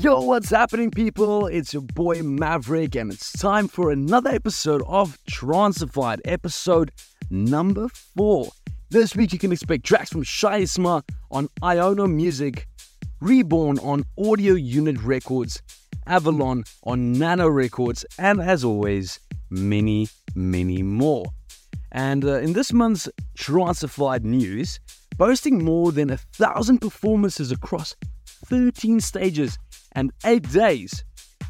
Yo, what's happening, people? It's your boy Maverick, and it's time for another episode of Trancefied, episode number four. This week, you can expect tracks from Shyisma on Iono Music, Reborn on Audio Unit Records, Avalon on Nano Records, and as always, many, many more. And uh, in this month's Trancefied news, boasting more than a thousand performances across 13 stages and 8 days,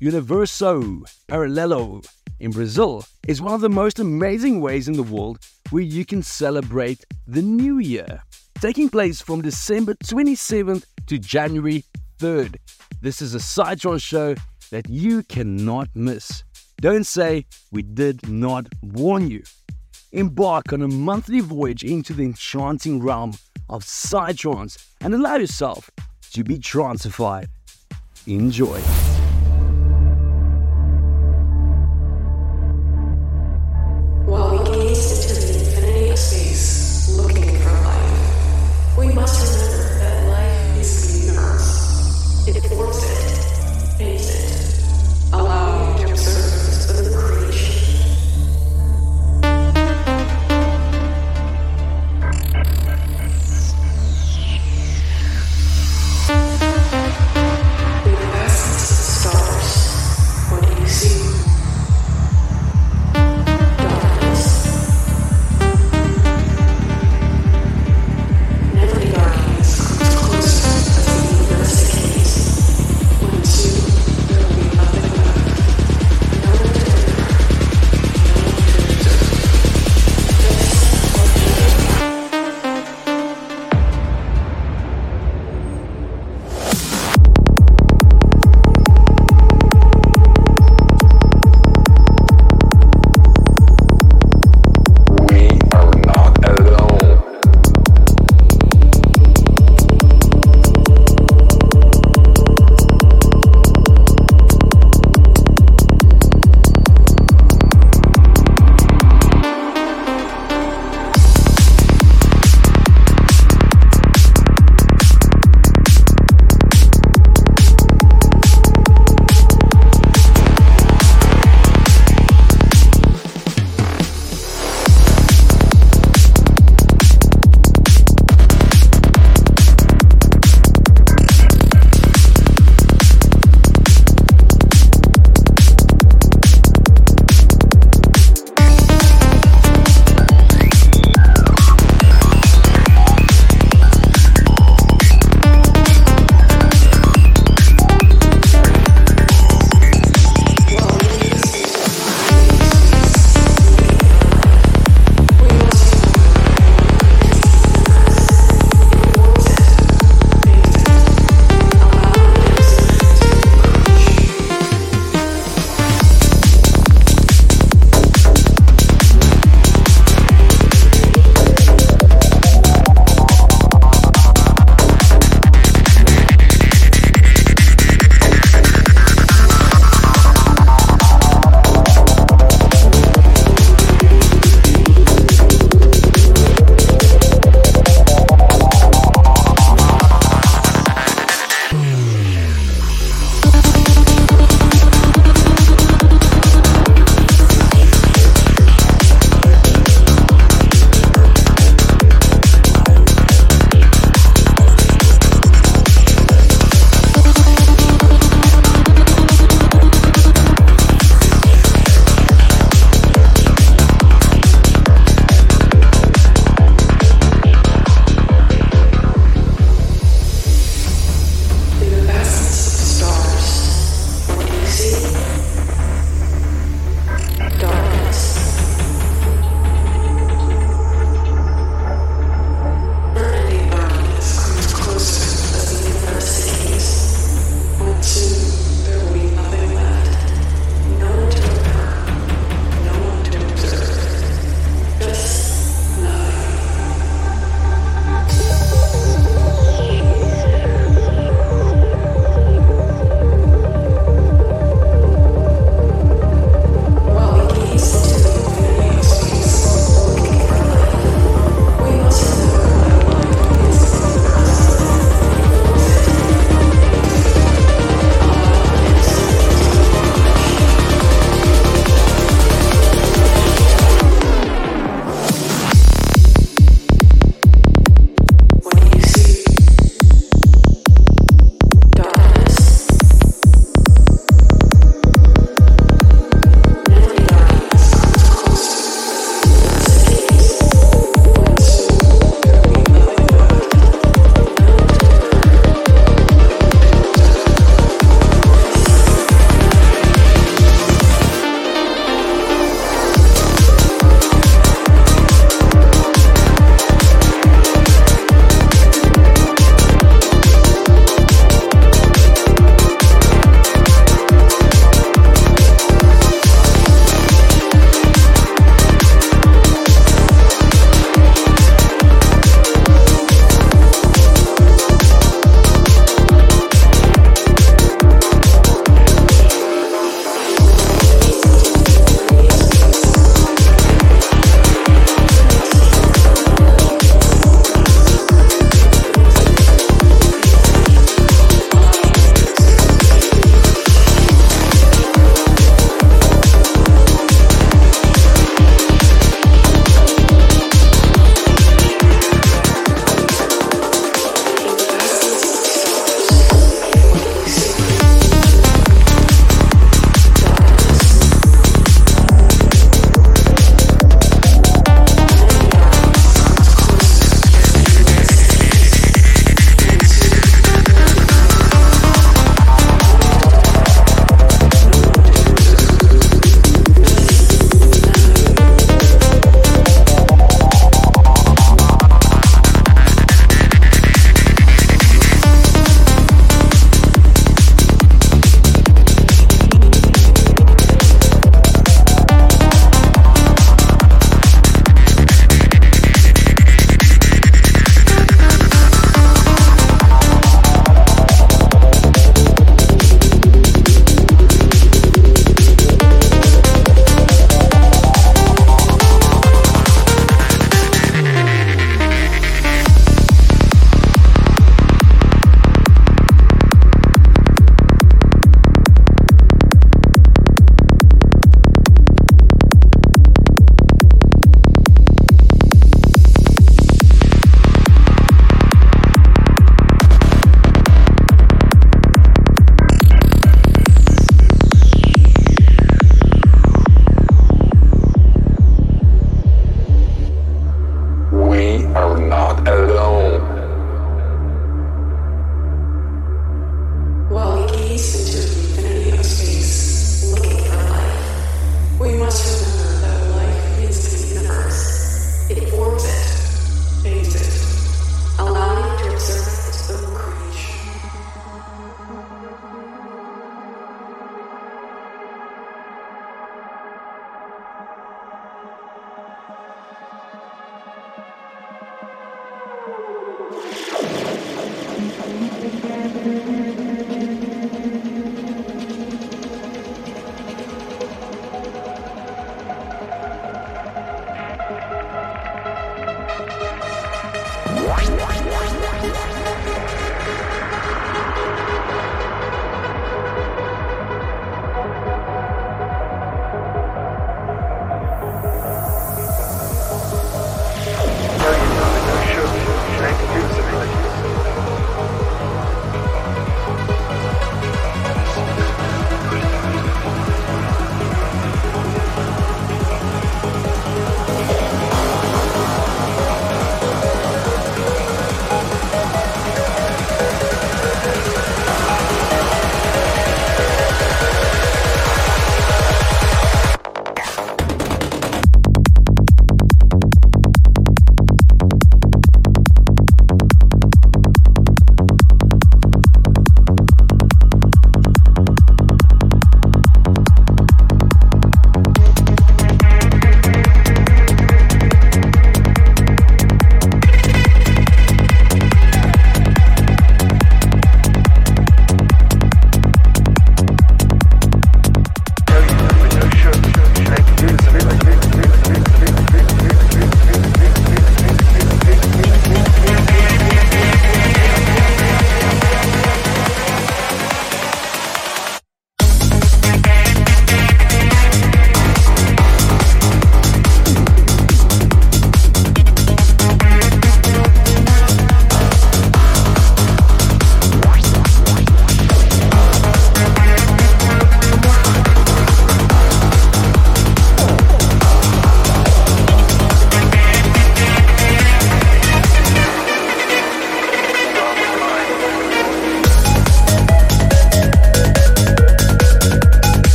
Universo Paralelo in Brazil is one of the most amazing ways in the world where you can celebrate the new year. Taking place from December 27th to January 3rd. This is a Psytrance show that you cannot miss. Don't say we did not warn you. Embark on a monthly voyage into the enchanting realm of Psytrance and allow yourself to be trancefied. Enjoy.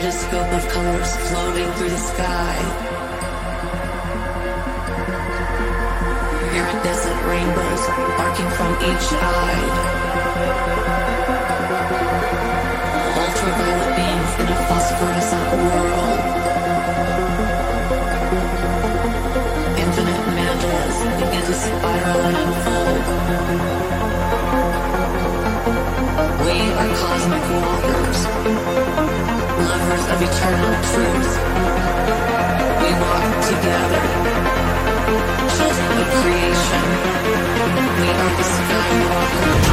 Kaleidoscope of colors floating through the sky. Iridescent rainbows arcing from each eye. Ultraviolet beams in a phosphorescent world. Infinite mandalas begin to spiral and unfold. We are cosmic walkers, lovers of eternal truth. We walk together, children of creation. We are the Skywalkers.